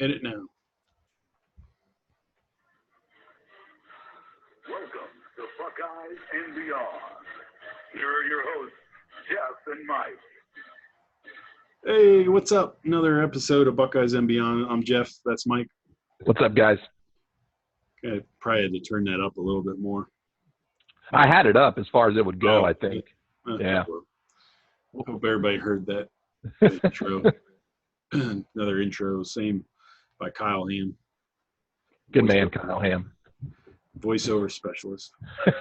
Hit it now. Welcome to Buckeyes and Beyond. Here are your hosts, Jeff and Mike. Hey, what's up? Another episode of Buckeyes and Beyond. I'm Jeff. That's Mike. What's up, guys? I probably had to turn that up a little bit more. I had it up as far as it would go. Oh, I think. Uh, Yeah. Hope everybody heard that that intro. Another intro, same by Kyle Ham, Good man, Kyle Ham. voiceover specialist.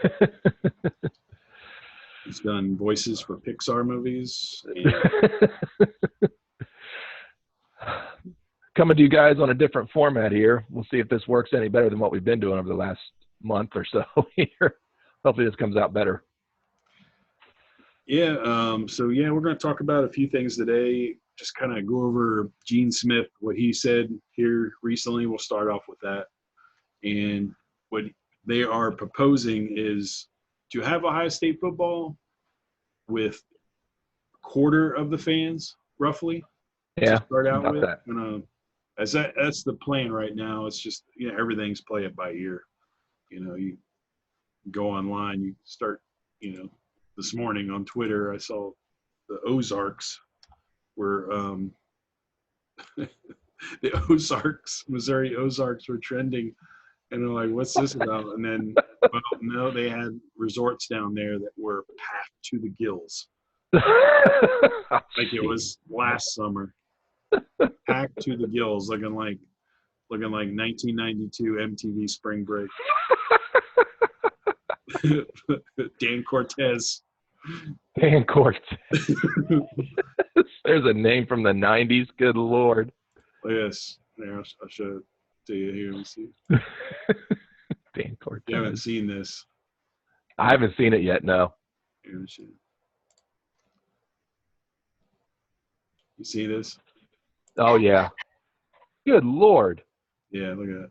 He's done voices for Pixar movies. And Coming to you guys on a different format here. We'll see if this works any better than what we've been doing over the last month or so here. Hopefully, this comes out better. yeah, um, so yeah, we're going to talk about a few things today. Just kind of go over Gene Smith, what he said here recently. We'll start off with that. And what they are proposing is to have Ohio State football with quarter of the fans, roughly. to Yeah, start out with. that. And, uh, as that that's the plan right now. It's just you know everything's play it by ear. You know, you go online, you start. You know, this morning on Twitter, I saw the Ozarks were um, the Ozarks, Missouri Ozarks were trending, and they're like, "What's this about?" And then, well, no, they had resorts down there that were packed to the gills like it was last summer. Packed to the gills, looking like looking like 1992 MTV Spring Break. Dan Cortese. Dan Court. There's a name from the '90s. Good lord. Oh, yes, there I should it you here. Let me see. Dan Court. You haven't seen this. I haven't seen it yet. No. Here, see. You see this? Oh yeah. Good lord. Yeah, look at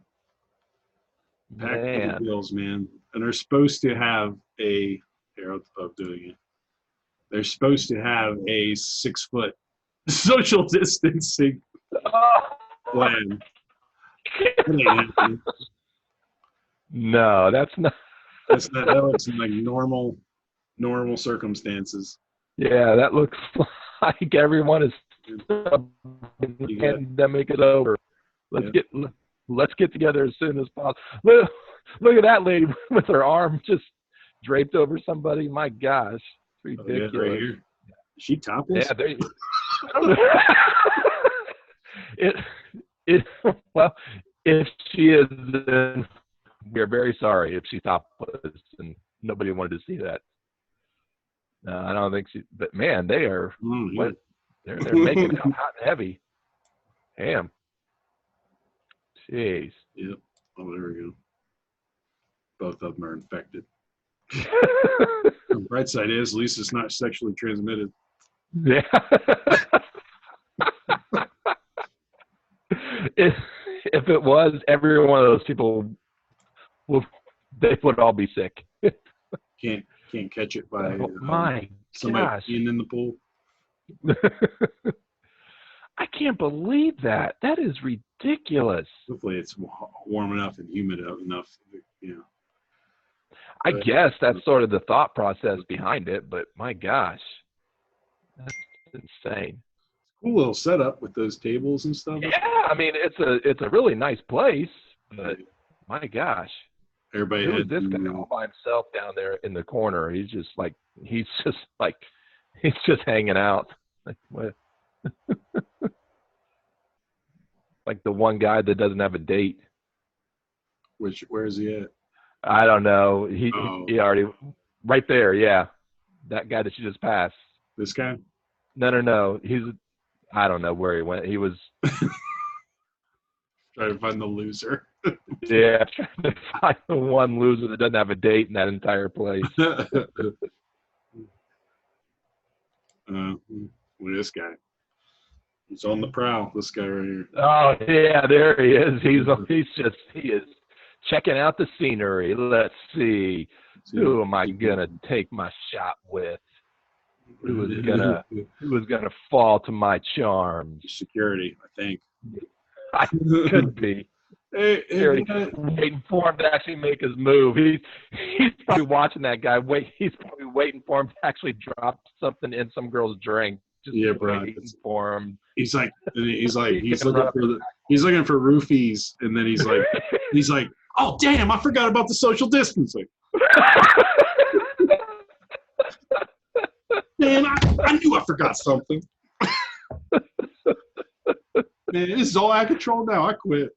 that. Packed to the Man. gills, man. And they're supposed to have a here I'll, I'll it. They're supposed to have a six foot social distancing plan. That. No, that's not. That's not that looks like normal normal circumstances. Yeah, that looks like everyone is. The pandemic is over. Let's Yeah. get let's get together as soon as possible. Look, look at that lady with her arm just draped over somebody. My gosh, Oh, yeah, ridiculous. right here. She topless? Yeah, there you it it well, if she is then we're very sorry if she topless and nobody wanted to see that. No, I don't think she but man, they are Mm, yeah. what they're they're making it hot and heavy. Damn. Jeez. Yep. Oh, there we go. Both of them are infected. The bright side is, at least it's not sexually transmitted. yeah. if if it was, every one of those people would they would all be sick. Can't can't catch it by Oh, um, somebody gosh. being in the pool. I can't believe that. That is ridiculous. Hopefully, it's warm enough and humid enough. You know, I Right. guess that's sort of the thought process behind it, but my gosh. That's insane. cool little setup with those tables and stuff. Yeah, I mean it's a it's a really nice place, but my gosh. Everybody Who is had this guy all by himself down there in the corner? He's just like he's just like he's just hanging out. Like what? like the one guy that doesn't have a date. Which where is he at? I don't know. He Oh. he already right there. Yeah, that guy that you just passed. This guy? No, no, no. He's I don't know where he went. He was Trying to find the loser. yeah trying to find the one loser that doesn't have a date in that entire place. uh, look at this guy. He's on the prowl. This guy right here. Oh yeah, there he is. He's he's just he is checking out the scenery. Let's see. Who am I gonna take my shot with? Who is gonna who is gonna fall to my charms? security? I think. I could be. Hey, hey, waiting for him to actually make his move. He's he's probably watching that guy. Wait, he's probably waiting for him to actually drop something in some girl's drink. Just Yeah, bro. waiting for him. he's like, he's like, He he's looking for the, he's looking for roofies, and then he's like, he's like, oh damn, I forgot about the social distancing. Man, I, I knew I forgot something. Man, this is all out of control now. I quit.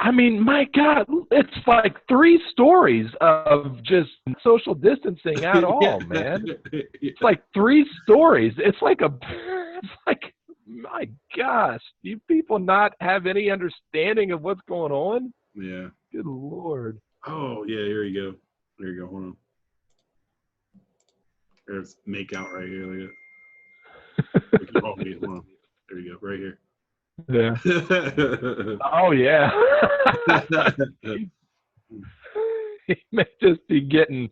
I mean, my God, it's like three stories of just social distancing at all, man. It's like three stories. It's like a, it's like, my gosh, do you people not have any understanding of what's going on? yeah. Good Lord. Oh yeah, here you go. There you go. Hold on. There's make out right here. Look at it. Hold on, hold on. There you go. Right here. Yeah. Oh, yeah. he may just be getting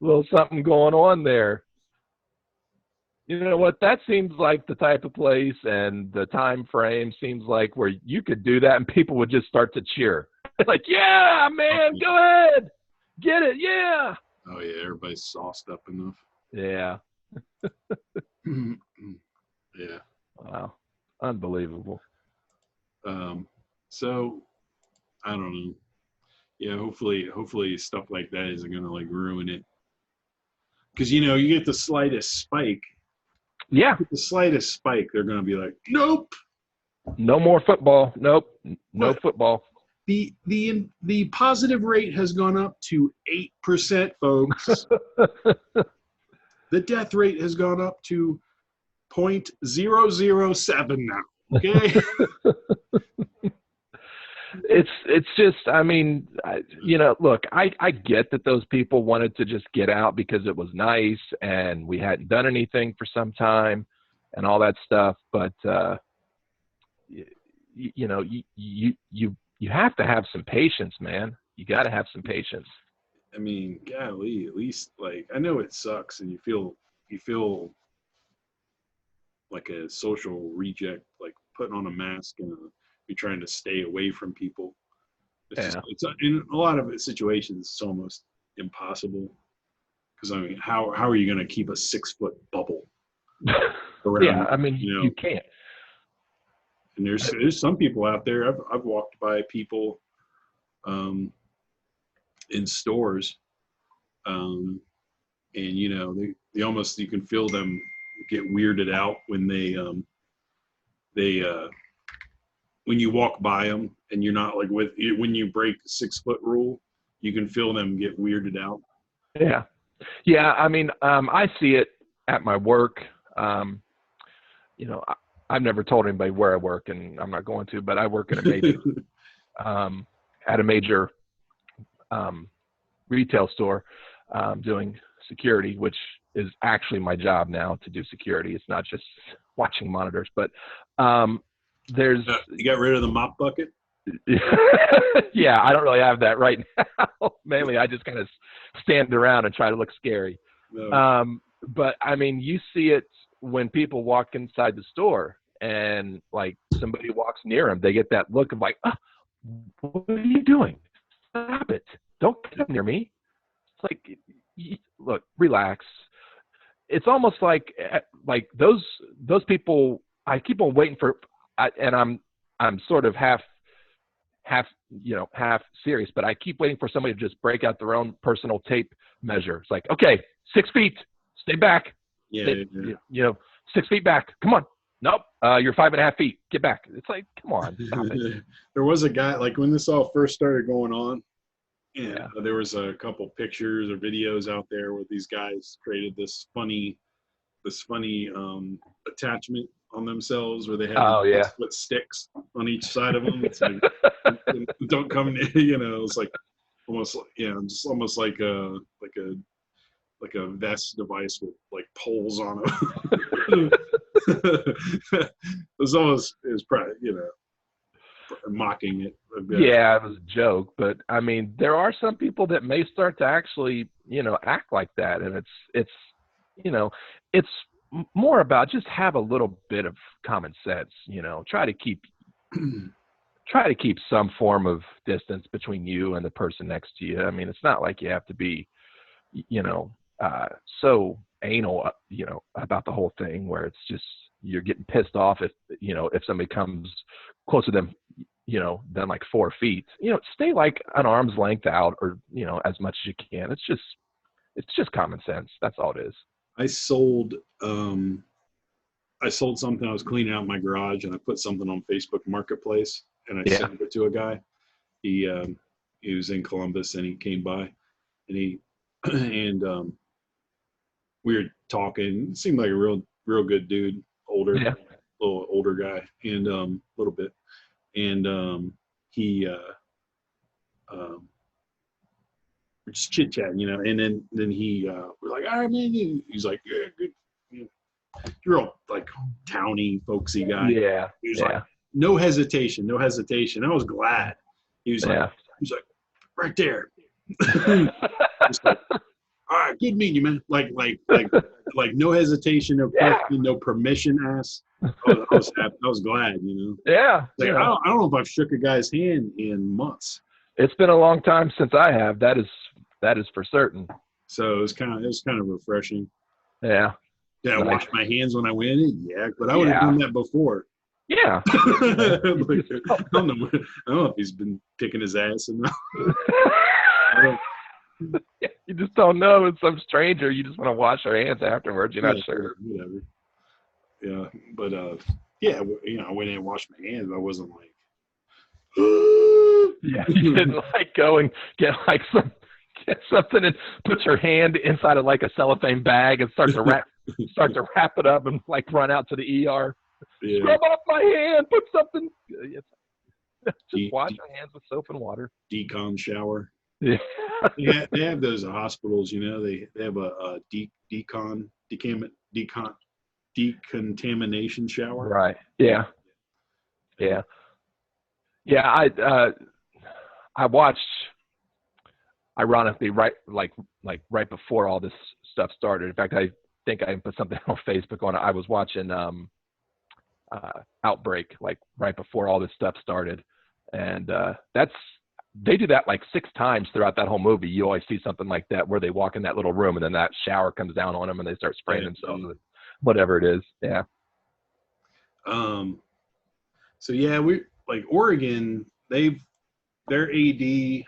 a little something going on there. You know what? That seems like the type of place and the time frame seems like where you could do that and people would just start to cheer. like, yeah, man, go ahead. Get it. Yeah. oh yeah, everybody's sauced up enough. Yeah. yeah. Wow. Unbelievable. Um, so I don't know. Yeah, hopefully, hopefully stuff like that isn't gonna like ruin it. Because you know, you get the slightest spike, Yeah. the slightest spike, they're gonna be like, nope. No more football. Nope. No football. The the the positive rate has gone up to eight percent, folks. the death rate has gone up to 0.007 now. Okay. it's it's just i mean I, you know look i i get that those people wanted to just get out because it was nice and we hadn't done anything for some time and all that stuff but uh you, you know you you you you have to have some patience man. You got to have some patience. I mean, golly, at least like I know it sucks and you feel you feel like a social reject, like putting on a mask and uh, you're trying to stay away from people. It's just, it's in a lot of situations it's almost impossible. Because I mean, how how are you going to keep a six foot bubble around? yeah i mean you know. you can't and there's there's some people out there I've I've walked by people um in stores um and you know they they almost you can feel them get weirded out when they um they uh when you walk by them and you're not like with when you break six foot rule you can feel them get weirded out Yeah. Yeah. I mean, um, I see it at my work. Um, you know, I, I've never told anybody where I work and I'm not going to, but I work at a major, um, at a major, um, retail store, um, doing security, which is actually my job now to do security. It's not just watching monitors, but, um, there's, Uh, you got rid of the mop bucket yeah, I don't really have that right now. Mainly, I just kind of stand around and try to look scary. no. Um, but I mean, you see it when people walk inside the store and like somebody walks near them, they get that look of like, oh, "What are you doing? Stop it! Don't come near me." It's like, look, relax. It's almost like eh, like those those people. I keep on waiting for, I, and I'm I'm sort of half half you know half serious, but I keep waiting for somebody to just break out their own personal tape measure. It's like, okay, six feet, stay back. yeah, Stay- yeah. you, know, six feet back. Come on. Nope. Uh, you're five and a half feet. Get back. It's like, come on, there was a guy like when this all first started going on and Yeah. there was a couple pictures or videos out there where these guys created this funny this funny um attachment on themselves where they have Oh, yeah. split sticks on each side of them it's like don't come near you know it's like almost like yeah just almost like a like a like a vest device with like poles on it it was almost it was probably you know mocking it a bit. Yeah, it was a joke, but I mean, there are some people that may start to actually, you know, act like that, and it's it's, you know, it's more about just have a little bit of common sense. You know, try to keep try to keep some form of distance between you and the person next to you. I mean, it's not like you have to be, you know, uh, so anal, uh, you know, about the whole thing where it's just you're getting pissed off if you know if somebody comes closer than you know than like four feet. You know, stay like an arm's length out, or you know, as much as you can. It's just it's just common sense. That's all it is. I sold um I sold something. I was cleaning out my garage and I put something on Facebook Marketplace and I Yeah. sent it to a guy. He um he was in Columbus and he came by and he and um we were talking. Seemed like a real real good dude, older Yeah. little older guy and um a little bit. And um he uh um just chit chatting, you know, and then then he uh we're like, all right, man, he's like, yeah, good, you're all like towny, folksy guy. Yeah, He was yeah, like, no hesitation, no hesitation. I was glad. He was like, yeah. he's like, right there. Like, all right, good meeting you, man. Like, like, like, like, no hesitation, no Yeah. question, no permission asked. I was, I was, happy. I was glad, you know. yeah. Like, yeah. I, don't, I don't know if I've shook a guy's hand in months. It's been a long time since I have. That is that is for certain. So it was kind of, it was kind of refreshing. Yeah. Did I Nice. wash my hands when I went in? Yeah, but I would have Yeah. done that before. Yeah. Like, I don't know. I don't know if he's been kicking his ass and don't, you just don't know. It's some stranger. You just want to wash your hands afterwards. You're not Yeah, sure. Whatever. Yeah, but uh, yeah, you know, I went in and washed my hands. But I wasn't like, Yeah. You didn't like go and get like some something and put your hand inside of like a cellophane bag and start to wrap start to wrap it up and like run out to the ER. yeah, Scrub off my hand. Put something. Just Deep- wash your hands with soap and water. decon shower. Yeah. They have, they have those at hospitals. You know, they they have a, a de, decon decam decon decontamination shower. Right. Yeah. Yeah. Yeah. I uh, I watched. Ironically, right like like right before all this stuff started. In fact, I think I put something on Facebook on it. I was watching um, uh, Outbreak like right before all this stuff started, and uh, that's they do that like six times throughout that whole movie. You always see something like that where they walk in that little room and then that shower comes down on them and they start spraying Yeah. themselves with whatever it is. Yeah. Um, so yeah, we like Oregon. They've their AD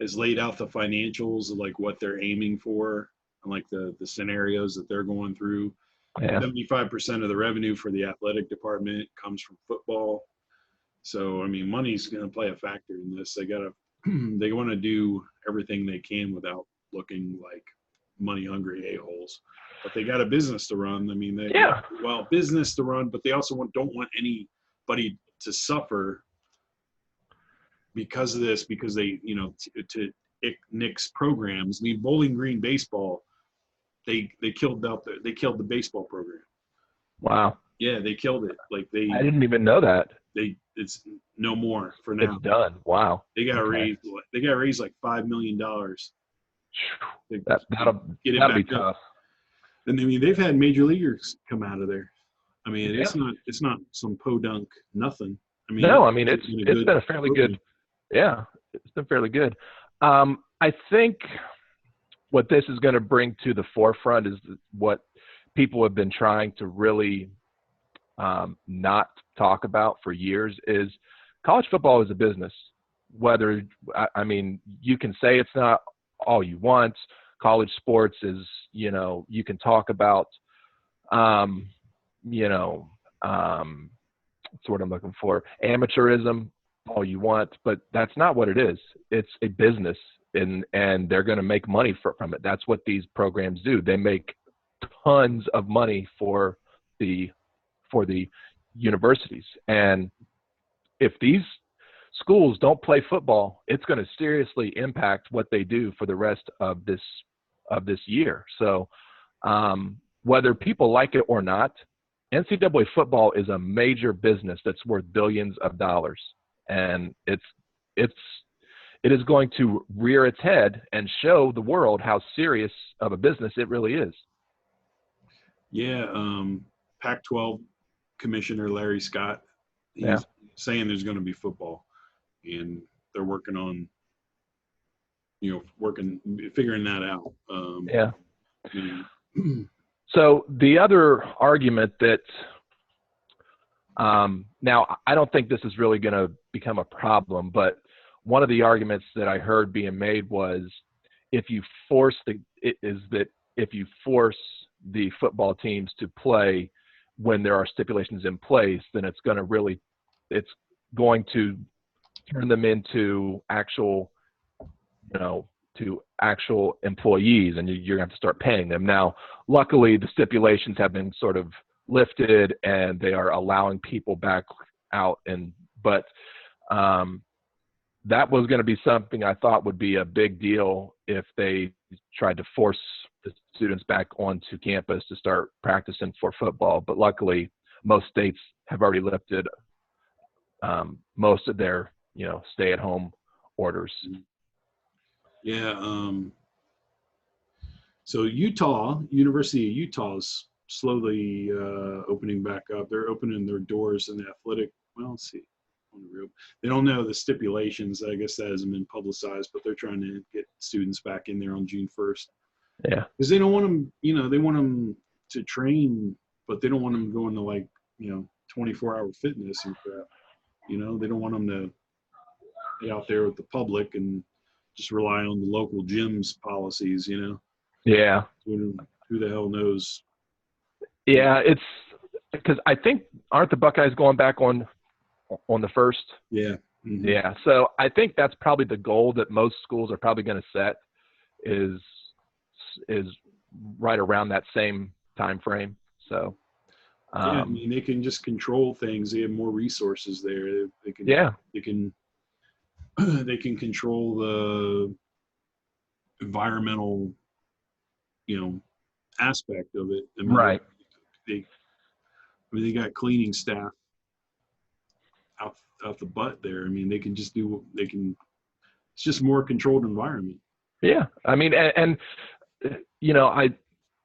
has laid out the financials of like what they're aiming for and like the the scenarios that they're going through. Yeah. 75% of the revenue for the athletic department comes from football. So, I mean, money's going to play a factor in this. They got to, they want to do everything they can without looking like money hungry a-holes. But they got a business to run. I mean, they, Yeah. well, business to run, but they also want, don't want anybody to suffer because of this, because they, you know, to, to Nick's programs. I mean, Bowling Green baseball, they they killed out the they killed the baseball program. Wow. Yeah, they killed it. Like they I didn't even know that. they it's no more for now. It's done. Wow. They got okay. raised they got raised like five million dollars. That that'll get it that'll be back up. tough. And I mean they've had major leaguers come out of there. I mean it's not it's not some podunk nothing. I mean No, I mean it's been a it's been a fairly program. good. Yeah, it's been fairly good. Um, I think what this is going to bring to the forefront is what people have been trying to really um, not talk about for years is college football is a business. Whether I, I mean, you can say it's not all you want. College sports is, you know, you can talk about, um, you know, um, that's what I'm looking for. Amateurism, all you want, but that's not what it is. It's a business, and and they're going to make money for, from it. That's what these programs do. They make tons of money for the for the universities, and if these schools don't play football, it's going to seriously impact what they do for the rest of this of this year. So, um, whether people like it or not, NCAA football is a major business that's worth billions of dollars, and it's it's it is going to rear its head and show the world how serious of a business it really is. Yeah, um, Pac-12 Commissioner Larry Scott, he's Yeah. saying there's going to be football, and they're working on, you know, working figuring that out. Um, Yeah. you know, So the other argument that um, now I don't think this is really going to become a problem, but one of the arguments that I heard being made was if you force the is that if you force the football teams to play when there are stipulations in place, then it's going to really it's going to turn them into actual you know to actual employees and you- you're going to have to start paying them. Now luckily the stipulations have been sort of lifted and they are allowing people back out and but um, that was going to be something i thought would be a big deal if they tried to force the students back onto campus to start practicing for football but luckily most states have already lifted um, most of their you know stay at home orders yeah. Um, so Utah, University of Utah is slowly uh, opening back up. They're opening their doors in the athletic. Well, let's see. On the real- They don't know the stipulations. I guess that hasn't been publicized, but they're trying to get students back in there on June 1st. yeah because they don't want them you know they want them to train but they don't want them going to like you know 24 hour fitness and crap you know they don't want them to be out there with the public and just rely on the local gyms policies you know yeah who, who the hell knows Yeah, it's because I think aren't the Buckeyes going back on on the first? yeah Mhm. Yeah, so I think that's probably the goal that most schools are probably going to set is is right around that same time frame. So yeah i um, mean they can just control things they have more resources there they, they can yeah, they can they can control the environmental you know aspect of it I mean, Right. They I mean, they got cleaning staff out out the butt there i mean they can just do they can it's just more controlled environment yeah. I mean, and, and you know, I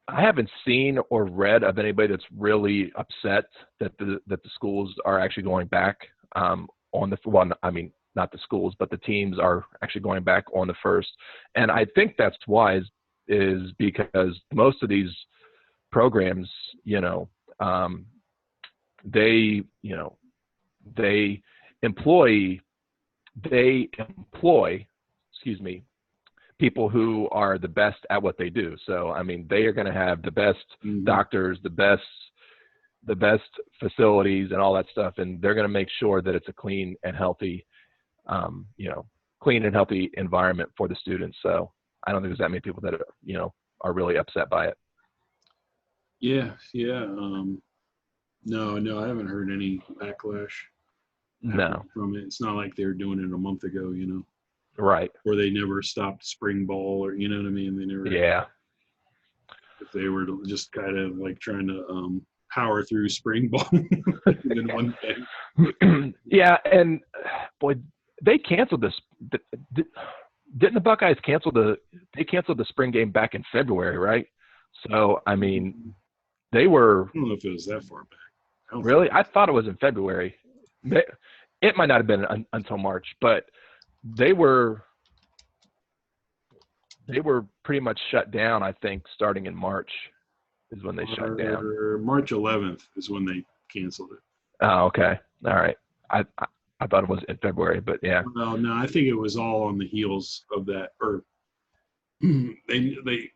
I haven't seen or read of anybody that's really upset that the that the schools are actually going back um, on the well, I mean, not the schools, but the teams are actually going back on the first, and I think that's wise is because most of these programs, you know, um, they you know they employ they employ excuse me people who are the best at what they do. So i mean they are going to have the best Mhm. doctors the best the best facilities and all that stuff and they're going to make sure that it's a clean and healthy um, you know clean and healthy environment for the students. So i don't think there's that many people that are, you know are really upset by it yeah yeah um no no i haven't heard any backlash no from it it's not like they were doing it a month ago you know right or they never stopped spring ball or you know what i mean they never yeah if they were just kind of like trying to um power through spring ball in one day yeah, and boy, they canceled this. th- th- Didn't the Buckeyes cancel the? They canceled the spring game back in February, right? So I mean, they were I don't know if it was that far back. I really. I thought it was in February. They, it might not have been un, until March, but they were. They were pretty much shut down. I think starting in March is when they shut down. March 11th is when they canceled it. Oh, okay, all right. I, I I thought it was in February, but yeah, Well, no, I think it was all on the heels of that. Or they they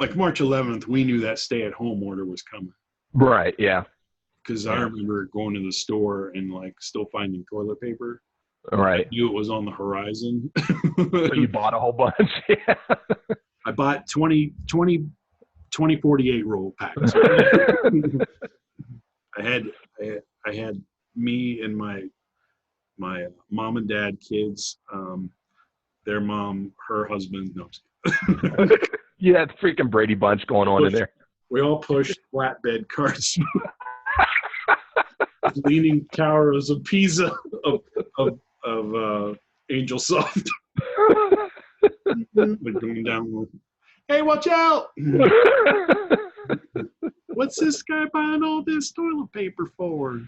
like March 11th, we knew that stay-at-home order was coming right, yeah, because I remember going to the store and like still finding toilet paper. right. Knew it was on the horizon. So you bought a whole bunch. yeah. I bought 20, 20, 20 48 roll packs. I had, I had I had me and my my mom and dad kids, um, their mom, her husband. No, I'm just kidding. you had freaking Brady Bunch going on in there. we all pushed flatbed carts, leaning towers of Pisa of of, of uh, Angel Soft. We're going down. Hey, watch out! What's What's this guy buying all this toilet paper for?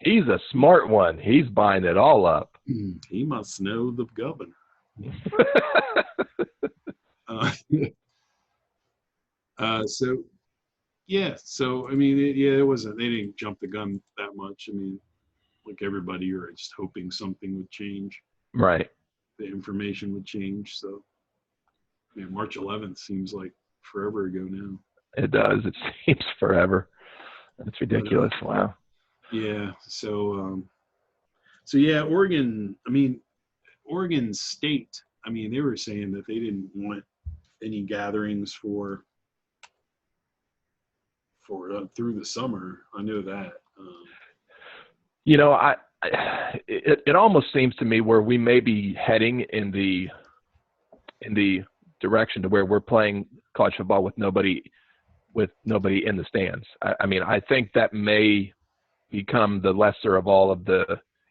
He's a smart one. He's buying it all up. He must know the governor. Uh, uh, so, yeah. So, I mean, it, yeah, it wasn't. They didn't jump the gun that much. I mean, like everybody, you're just hoping something would change. right. The information would change. So, yeah, March 11th seems like forever ago now. It does. It seems forever. That's ridiculous. Wow. Yeah. So, um, so yeah, Oregon. I mean, Oregon State. I mean, they were saying that they didn't want any gatherings for for uh, through the summer. I know that. Um, You know, I, it, it almost seems to me where we may be heading in the in the direction to where we're playing college football with nobody with nobody in the stands. I, I mean, I think that may become the lesser of all of the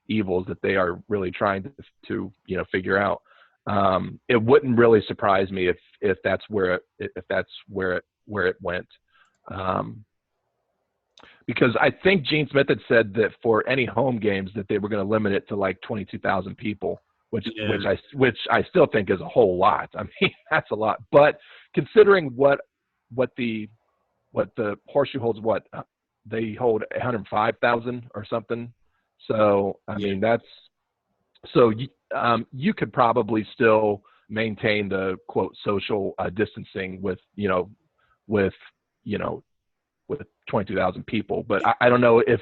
evils that they are really trying to, to you know figure out. Um, it wouldn't really surprise me if if that's where it, if that's where it where it went. Um, because I think Gene Smith had said that for any home games that they were going to limit it to like 22,000 people, which Yeah. which I which I still think is a whole lot. I mean, that's a lot. But considering what what the what the horseshoe holds, what uh, they hold 105,000 or something. So I Yeah. mean, that's so you, um, you could probably still maintain the quote social uh, distancing with you know with you know with 22,000 people. But I, I don't know if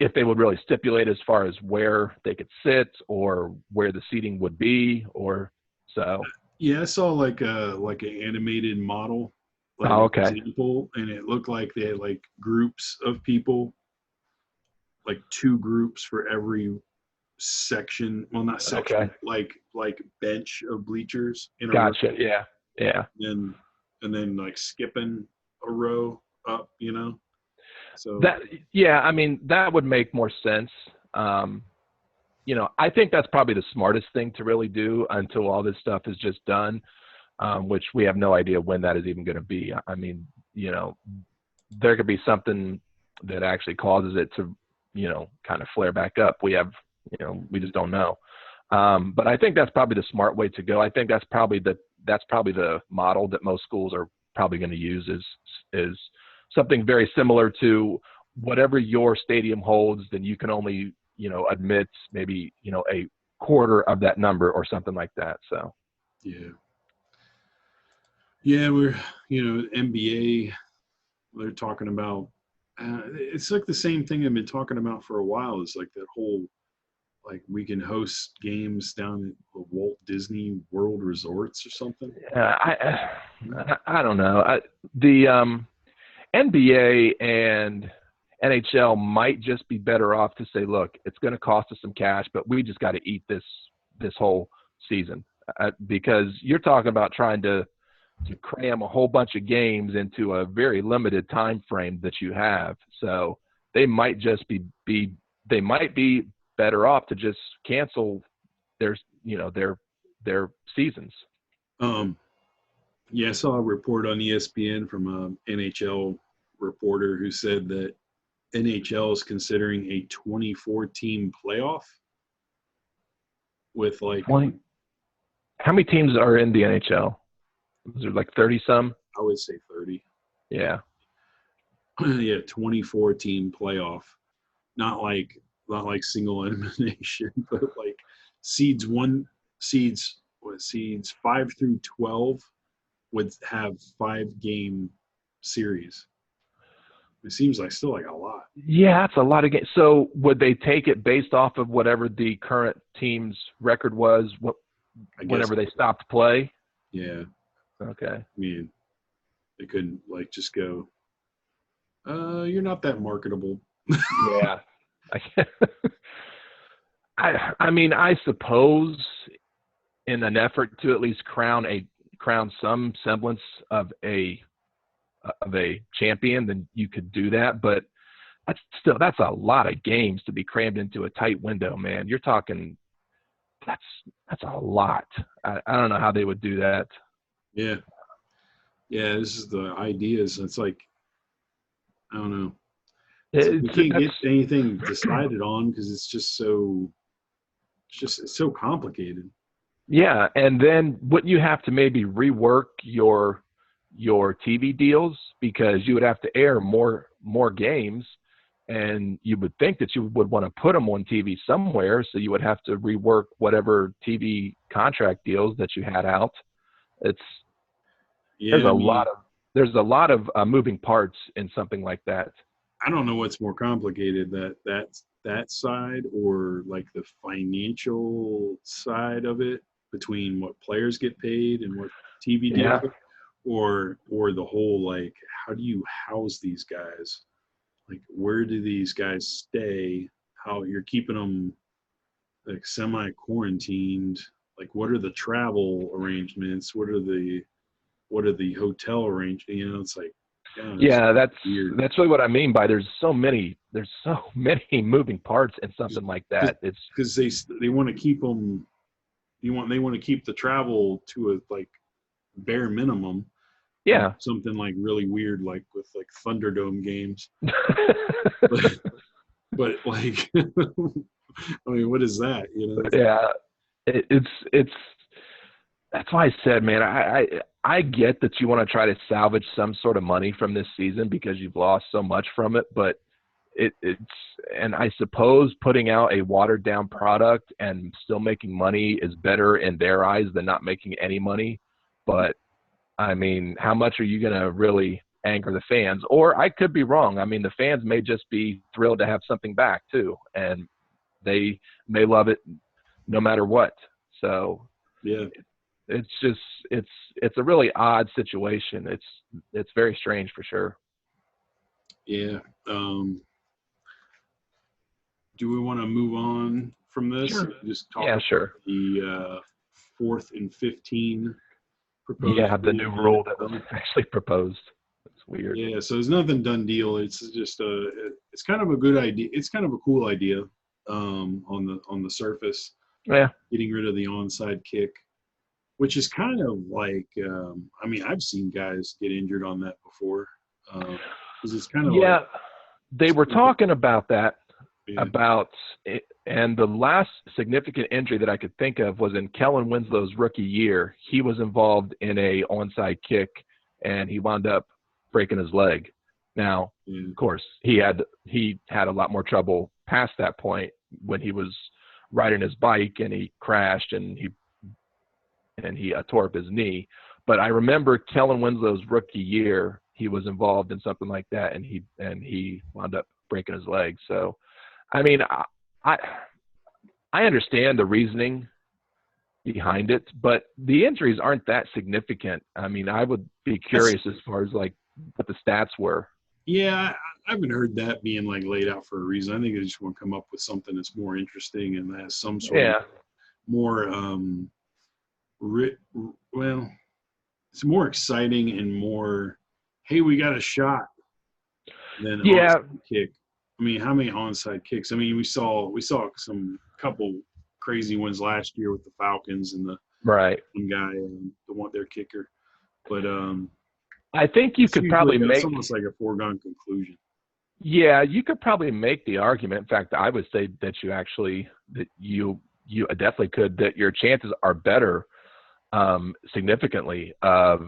if they would really stipulate as far as where they could sit or where the seating would be or so. yeah, I saw like a like an animated model. Like Oh, okay. Example, and it looked like they had like groups of people, like two groups for every section. Well, not section, Okay. like like bench of bleachers in. Gotcha. Yeah. Yeah. and and then like skipping a row up, you know. So That yeah, I mean that would make more sense. Um, you know, I think that's probably the smartest thing to really do until all this stuff is just done, um, which we have no idea when that is even going to be. I mean, you know, there could be something that actually causes it to, you know, kind of flare back up. We have, you know, we just don't know. Um, but I think that's probably the smart way to go. I think that's probably the that's probably the model that most schools are probably going to use is is something very similar to whatever your stadium holds, then you can only, you know, admit maybe, you know, a quarter of that number or something like that. So, yeah, yeah, we're you know NBA. They're talking about. Uh, it's like the same thing I've been talking about for a while. Is like that whole like we can host games down at Walt Disney World Resorts or something. yeah, I, I, I don't know. I, the um, NBA and NHL might just be better off to say, look, it's going to cost us some cash, but we just got to eat this this whole season uh, because you're talking about trying to to cram a whole bunch of games into a very limited time frame that you have. So they might just be be they might be better off to just cancel their you know their their seasons. Um, yeah, I saw a report on ESPN from a NHL reporter who said that NHL is considering a 24 team playoff with like Twenty. How many teams are in the NHL? Is there like thirty some? I would say 30. Yeah. yeah, 24 team playoff. Not like not like single elimination, but like seeds one seeds what seeds 5 through 12 would have 5 game series. It seems like still like a lot. Yeah, that's a lot of games. So would they take it based off of whatever the current team's record was wh- I guess. whenever they stopped play? Yeah, Okay. I mean, they couldn't like just go. Uh, you're not that marketable. Yeah. I, I mean, I suppose in an effort to at least crown a crown some semblance of a of a champion, then you could do that. But that's still that's a lot of games to be crammed into a tight window, man. You're talking that's that's a lot. I, I don't know how they would do that. Yeah, yeah. This is the ideas. It's like, I don't know. We can't get anything decided on because it's just so. It's just it's so complicated. Yeah, and then wouldn't you have to maybe rework your your TV deals because you would have to air more more games, and you would think that you would want to put them on TV somewhere, so you would have to rework whatever TV contract deals that you had out. It's Yeah, there's I a mean, lot of there's a lot of uh, moving parts in something like that. I don't know what's more complicated that that that side or like the financial side of it between what players get paid and what TV deals, Yeah. or or the whole like how do you house these guys? Like where do these guys stay? How you're keeping them like semi quarantined? Like what are the travel arrangements? What are the what are the hotel arrangements? You know, it's like Yeah, that's weird. that's really what I mean by there's so many there's so many moving parts in something like that. It's because they they want to keep them you want they want to keep the travel to a like bare minimum yeah. something like really weird like with like thunderdome games but, but like i mean what is that you know yeah it, it's it's that's why i said man i i, I get that you want to try to salvage some sort of money from this season because you've lost so much from it but it it's and i suppose putting out a watered down product and still making money is better in their eyes than not making any money. But i mean how much are you to really anger the fans? Or i could be wrong. I mean the fans may just be thrilled to have something back too and they may love it no matter what. So yeah it's just it's it's a really odd situation. It's it's very strange for sure. yeah um do we want to move on from this Sure. just talk Yeah, sure. the uh fourth and 15 proposed Yeah, the new rule that was actually proposed. It's weird. Yeah, so it's nothing done deal. It's just a, it's kind of a good idea. It's kind of a cool idea um, on the on the surface, Yeah. getting rid of the onside kick, which is kind of like, um, I mean, I've seen guys get injured on that before. Because it's kind of Yeah. like, They were talking about that yeah, about it, and the last significant injury that I could think of was in Kellen Winslow's rookie year. He was involved in a onside kick and he wound up breaking his leg. Now, yeah, of course, he had he had a lot more trouble past that point when he was riding his bike and he crashed and he and he uh, tore up his knee. But I remember Kellen Winslow's rookie year, he was involved in something like that, and he and he wound up breaking his leg. So, I mean, I I, I understand the reasoning behind it, but the injuries aren't that significant. I mean, I would be curious as far as like what the stats were. yeah. I, haven't heard that being like laid out for a reason. I think they just want to come up with something that's more interesting and has some sort Yeah. of more um well it's more exciting and more hey we got a shot than Yeah. kick i mean how many onside kicks i mean we saw we saw some couple crazy ones last year with the falcons and the Right. one guy um, the one their kicker but um I think you could probably it's make almost like a foregone conclusion Yeah, you could probably make the argument. In fact, I would say that you actually that you you definitely could that your chances are better um, significantly of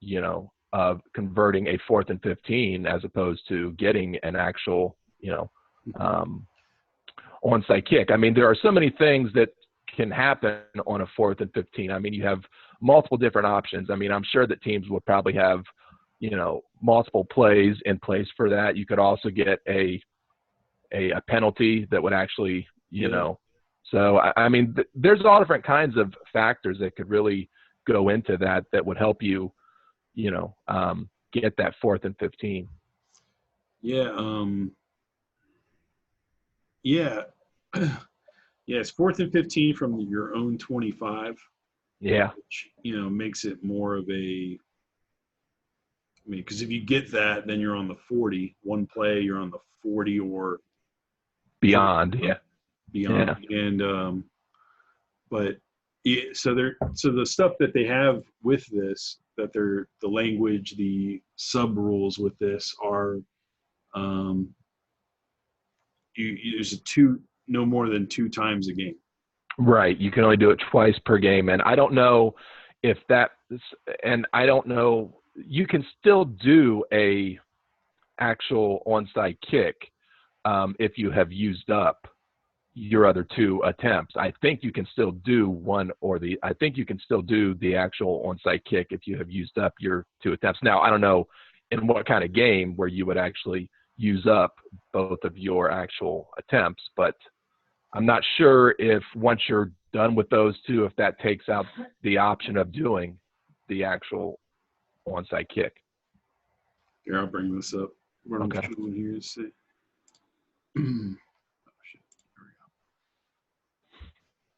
you know of converting a fourth and fifteen as opposed to getting an actual you know um, onside kick. I mean, there are so many things that can happen on a fourth and fifteen. I mean, you have multiple different options. I mean, I'm sure that teams would probably have you know multiple plays in place for that. You could also get a a, a penalty that would actually you Yeah. know. So I, I mean, th- there's all different kinds of factors that could really go into that that would help you, you know, um, get that fourth and fifteen. Yeah, um yeah. yeah, it's fourth and fifteen from your own twenty five, Yeah, which you know makes it more of a I mean, because if you get that, then you're on the 40. One play, you're on the 40 or beyond. Yeah, beyond. And um, but yeah, so they're so the stuff that they have with this that they're the language, the sub rules with this are um, you, you there's a two no more than two times a game. Right. You can only do it twice per game. And I don't know if that, and I don't know, you can still do a actual onside kick um, if you have used up your other two attempts. I think you can still do one or the, I think you can still do the actual onside kick if you have used up your two attempts. Now, I don't know in what kind of game where you would actually use up both of your actual attempts, but I'm not sure if once you're done with those two, if that takes out the option of doing the actual onside kick. Here, I'll bring this up. Okay. here is see. oh, shit. There we go.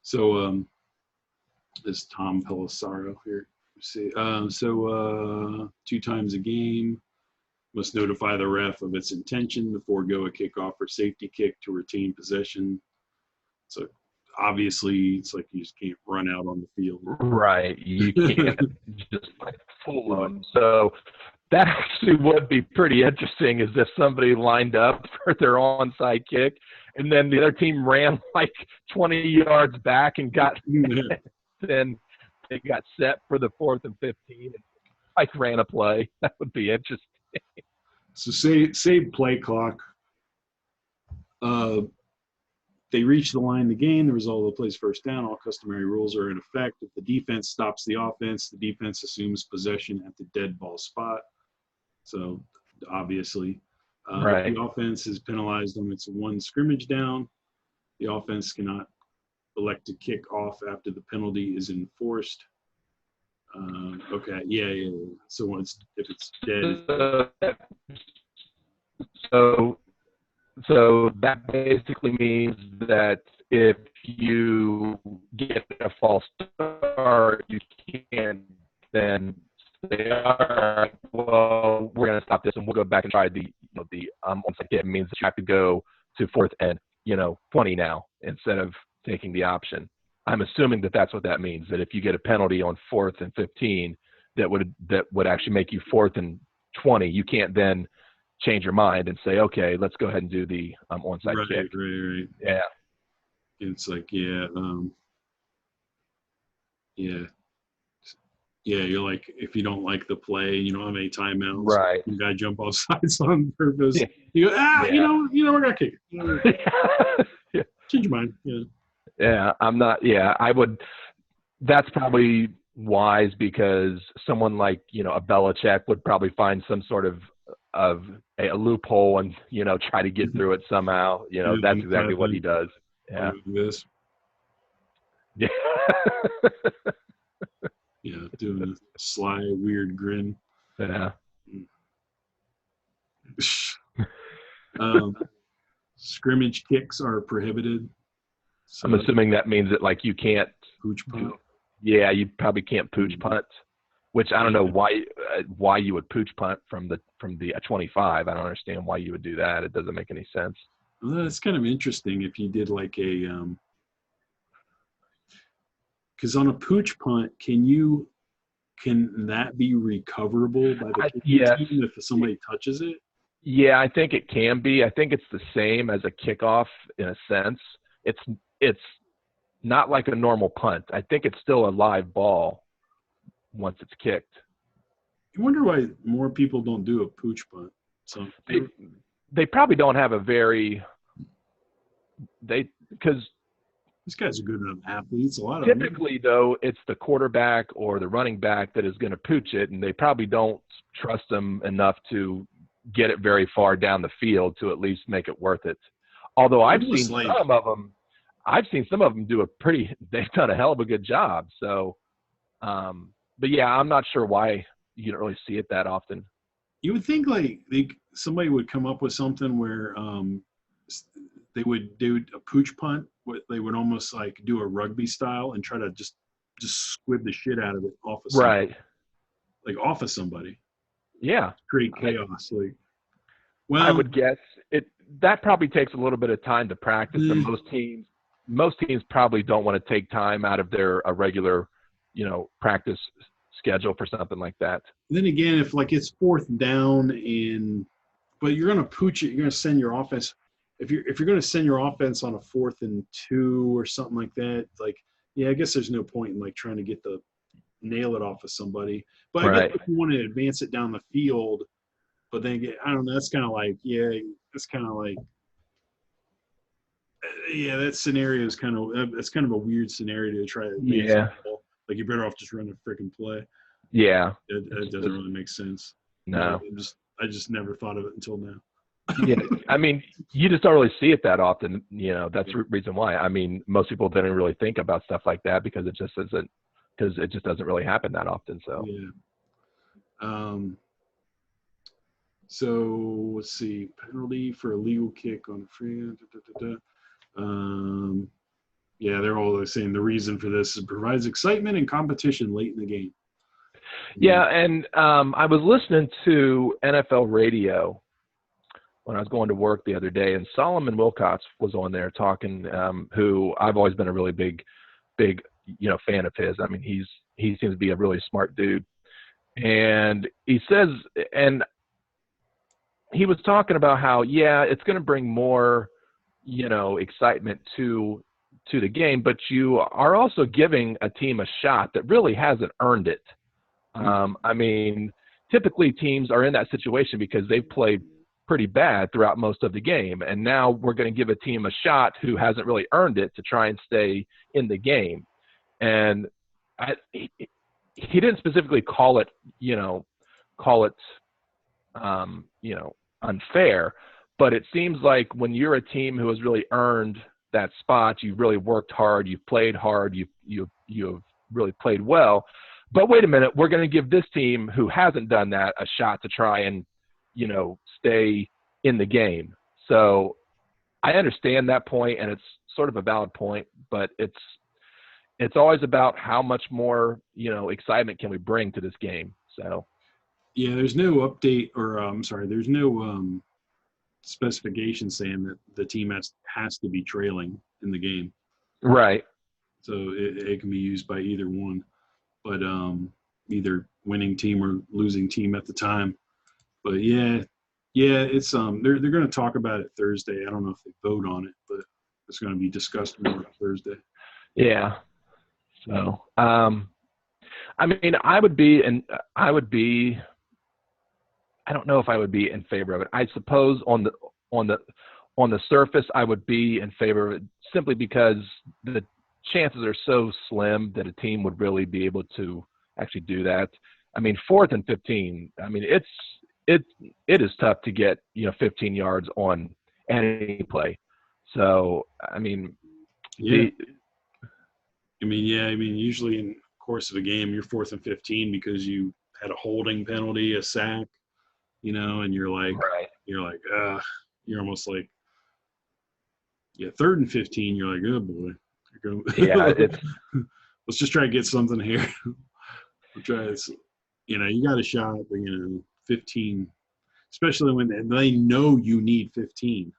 So, um, this Tom Pelissero here. Let's see. Um, so, uh, two times a game must notify the ref of its intention to forego a kickoff or safety kick to retain possession. So, obviously, it's like you just can't run out on the field. Right. You can't just like fool them. So that actually would be pretty interesting is if somebody lined up for their onside kick and then the other team ran like 20 yards back and got then they got set for the fourth and 15 and like ran a play. That would be interesting. So say say play clock. Uh, they reach the line to gain. The result of the plays first down. All customary rules are in effect. If the defense stops the offense, the defense assumes possession at the dead ball spot. So obviously, uh, Right. the offense is penalized on its one scrimmage down. The offense cannot elect to kick off after the penalty is enforced. Um, okay, yeah, yeah. yeah. So once if it's dead, So, so that basically means that if you get a false start, you can then say, all right, well, we're going to stop this and we'll go back and try the, know, the um, onside kick. It means that you have to go to fourth and, you know, 20 now instead of taking the option. I'm assuming that that's what that means, that if you get a penalty on fourth and 15, that would, that would actually make you fourth and 20, you can't then change your mind and say, okay, let's go ahead and do the um, onside right, kick. right, right. Yeah. It's like, yeah, um, yeah, yeah. You're like, if you don't like the play, you don't have any timeouts. Right. You gotta jump off sides on purpose. Yeah. You go, ah, you know, you know, we're gonna kick it. You Change your mind. Yeah. yeah, I'm not. Yeah, I would. That's probably wise because someone like you know a Belichick would probably find some sort of of a, a loophole and you know try to get through it somehow. You know that's exactly what he does. Yeah. Yeah. Yeah. Doing a sly, weird grin. yeah. um, scrimmage kicks are prohibited. So I'm assuming that means that like you can't pooch punt. Yeah, you probably can't pooch Mhm. punt, which I don't know why uh, why you would pooch punt from the from the uh, 25. I don't understand why you would do that. It doesn't make any sense. Well, that's kind of interesting if you did like a um because on a pooch punt, can you can that be recoverable by the I- team if somebody touches it? Yeah, I think it can be. I think it's the same as a kickoff in a sense. It's it's not like a normal punt. I think it's still a live ball once it's kicked. I wonder why more people don't do a pooch punt. So They they probably don't have a very they because these guys are good enough athletes. A lot of them. Typically, though, it's the quarterback or the running back that is going to pooch it, and they probably don't trust them enough to get it very far down the field to at least make it worth it. Although I've seen like- some of them, I've seen some of them do a pretty. They've done a hell of a good job. So, um, but yeah, I'm not sure why you don't really see it that often. You would think like they somebody would come up with something where um they would do a pooch punt. What they would almost like do a rugby style and try to just just squib the shit out of it off of somebody, Right. like off of somebody, Yeah. create I- chaos. Like, well, I would guess it that probably takes a little bit of time to practice, and Mm. most teams most teams probably don't want to take time out of their a regular, you know, practice schedule for something like that. then again, if like it's fourth down and but you're gonna pooch it. You're gonna send your offense. If you're if you're gonna send your offense on a fourth and two or something like that, like yeah, I guess there's no point in like trying to get the nail it off of somebody. But I Right. guess if you want to advance it down the field, but then get, I don't know. That's kind of like yeah, that's kind of like yeah, that scenario is kind of that's kind of a weird scenario to try to Yeah. Like you're better off just running a freaking play. Yeah. It, it doesn't really make sense. No. I just I just never thought of it until now. Yeah, I mean, you just don't really see it that often. You know, that's the reason why. I mean, most people didn't really think about stuff like that because it just isn't because it just doesn't really happen that often. So Yeah. Um. So let's see. Penalty for a legal kick on a free. Da, da, da. Um. Yeah, they're all saying the reason for this is provides excitement and competition late in the game. yeah, and um, I was listening to NFL radio when I was going to work the other day, and Solomon Wilcots was on there talking. Um, who I've always been a really big, big you know fan of his. I mean, he's he seems to be a really smart dude, and he says, and he was talking about how yeah, it's going to bring more, you know, excitement to to the game, but you are also giving a team a shot that really hasn't earned it. Um, I mean, typically teams are in that situation because they've played pretty bad throughout most of the game, and now we're going to give a team a shot who hasn't really earned it to try and stay in the game. And I, he, he didn't specifically call it, you know, call it, um, you know, unfair, but it seems like when you're a team who has really earned that spot, you've really worked hard, you've played hard, you've you've you've really played well. But wait a minute, we're going to give this team who hasn't done that a shot to try and, you know, stay in the game. So I understand that point, and it's sort of a valid point, but it's it's always about how much more you know excitement can we bring to this game. So Yeah, there's no update or I'm sorry, there's no um, specification saying that the team has has to be trailing in the game. right, so it, it can be used by either one but um either winning team or losing team at the time but yeah yeah it's um they're, they're going to talk about it thursday i don't know if they vote on it but it's going to be discussed more thursday Yeah. So, um, I mean, I would be, and I would be. I don't know if I would be in favor of it. I suppose on the on the on the surface, I would be in favor of it simply because the chances are so slim that a team would really be able to actually do that. I mean, fourth and fifteen. I mean, it's it it is tough to get you know 15 yards on any play. So, I mean, yeah. The, i mean yeah i mean usually in the course of a game you're fourth and 15 because you had a holding penalty a sack you know and you're like right. you're like uh you're almost like yeah third and 15 you're like oh boy. Going- Yeah, let's just try to get something here. Try this. You know you got a shot but you know 15 especially when they- know you need 15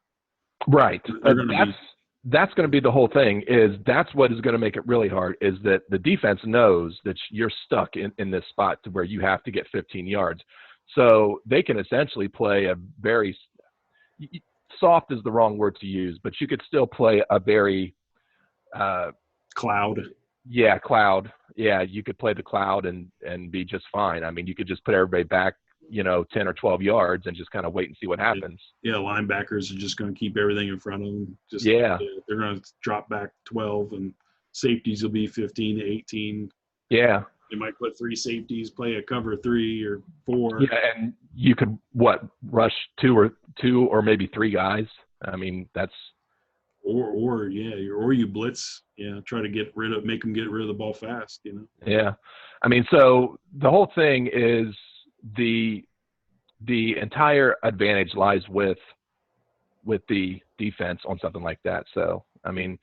Right. Uh, gonna that's that's going to be the whole thing. Is that's what is going to make it really hard. Is that the defense knows that you're stuck in, in this spot to where you have to get 15 yards, so they can essentially play a very soft is the wrong word to use, but you could still play a very uh, cloud yeah cloud. Yeah, you could play the cloud and and be just fine. I mean, you could just put everybody back, you know, 10 or 12 yards and just kind of wait and see what happens. yeah linebackers are just going to keep everything in front of them just Yeah. they're going to drop back 12 and safeties will be 15 to 18 Yeah. they might put three safeties play a cover three or four Yeah, and you could what rush two or two or maybe three guys. I mean, that's or or yeah, or you blitz, yeah, try to get rid of, make them get rid of the ball fast, you know. yeah. I mean, so the whole thing is the the entire advantage lies with with the defense on something like that. So, I mean,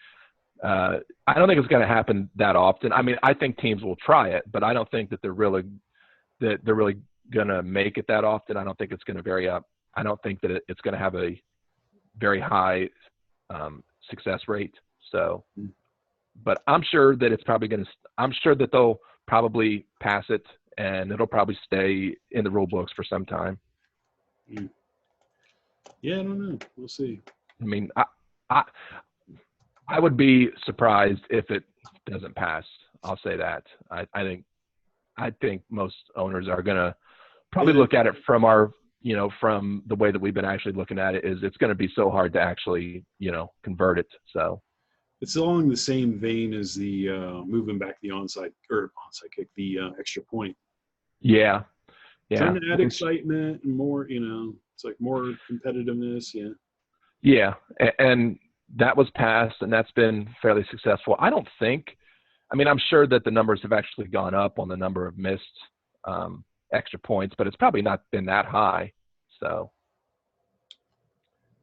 uh, I don't think it's going to happen that often. I mean, I think teams will try it, but I don't think that they're really that they're really going to make it that often. I don't think it's going to vary up. I don't think that it, it's going to have a very high um, success rate. So, Mm. but I'm sure that it's probably going to. I'm sure that they'll probably pass it, and it'll probably stay in the rule books for some time. Yeah, I don't know. We'll see. I mean, I, I, I would be surprised if it doesn't pass. I'll say that. I, I think, I think most owners are gonna probably look at it from our, you know, from the way that we've been actually looking at it. Is it's going to be so hard to actually, you know, convert it. So It's along the same vein as the uh, moving back the onside or onside kick, the uh, extra point. Yeah, yeah, Trying to add excitement and more, you know, it's like more competitiveness. Yeah. Yeah, and that was passed, and that's been fairly successful. I don't think. I mean, I'm sure that the numbers have actually gone up on the number of missed um, extra points, but it's probably not been that high. So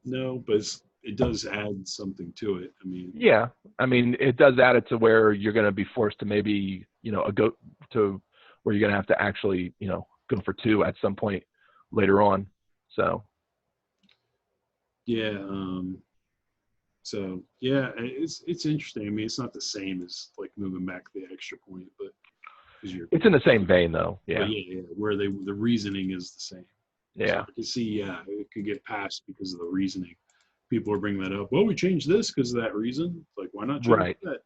No, but it's, it does add something to it. I mean, yeah, I mean, it does add it to where you're going to be forced to maybe, you know, a go to where you're going to have to actually, you know, go for two at some point later on. So yeah. Um, so yeah, it's it's interesting. I mean, it's not the same as like moving back the extra point, but it's in the same vein, though. Yeah, yeah, yeah, where they the reasoning is the same. So yeah, I can see, yeah, it could get passed because of the reasoning. People are bringing that up. Well, we changed this because of that reason. Like, why not change Right. that?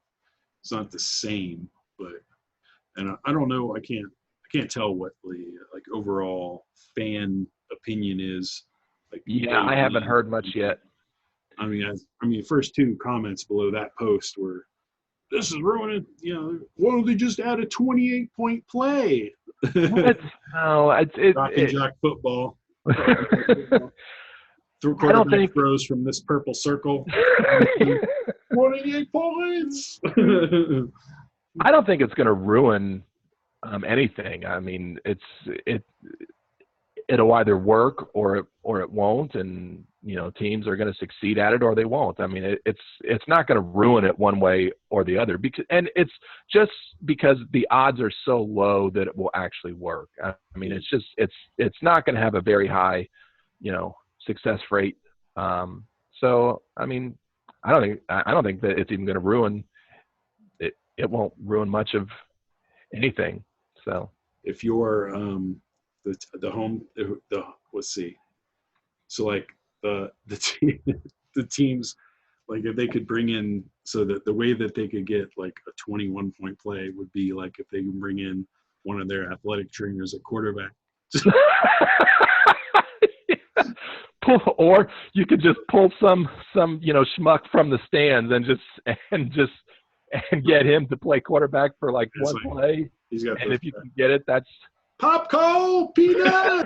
It's not the same, but and I, I don't know. I can't I can't tell what the like overall fan opinion is. Like, yeah. I haven't heard much yet. I mean, I, I mean, first two comments below that post were, "This is ruining." You know, why don't they just add a twenty-eight point play? What? No, it's it, Jock and it, jock football. Through I don't quarterback think- throws from this purple circle. 28 points. I don't think it's going to ruin um, anything. I mean, it's it it'll either work or it or it won't, and you know teams are going to succeed at it or they won't. I mean, it, it's it's not going to ruin it one way or the other because and it's just because the odds are so low that it will actually work. I, I mean, it's just it's it's not going to have a very high, you know, success rate. Um, so I mean, I don't think I don't think that it's even going to ruin it. Won't ruin much of anything. So if you're um, the the home the, the let's see, so like the the team the teams like if they could bring in so that the way that they could get like a 21 point play would be like if they can bring in one of their athletic trainers at quarterback. or you could just pull some some you know schmuck from the stands and just and just and get him to play quarterback for like one like- play. And if you can get it, that's pop call peanut.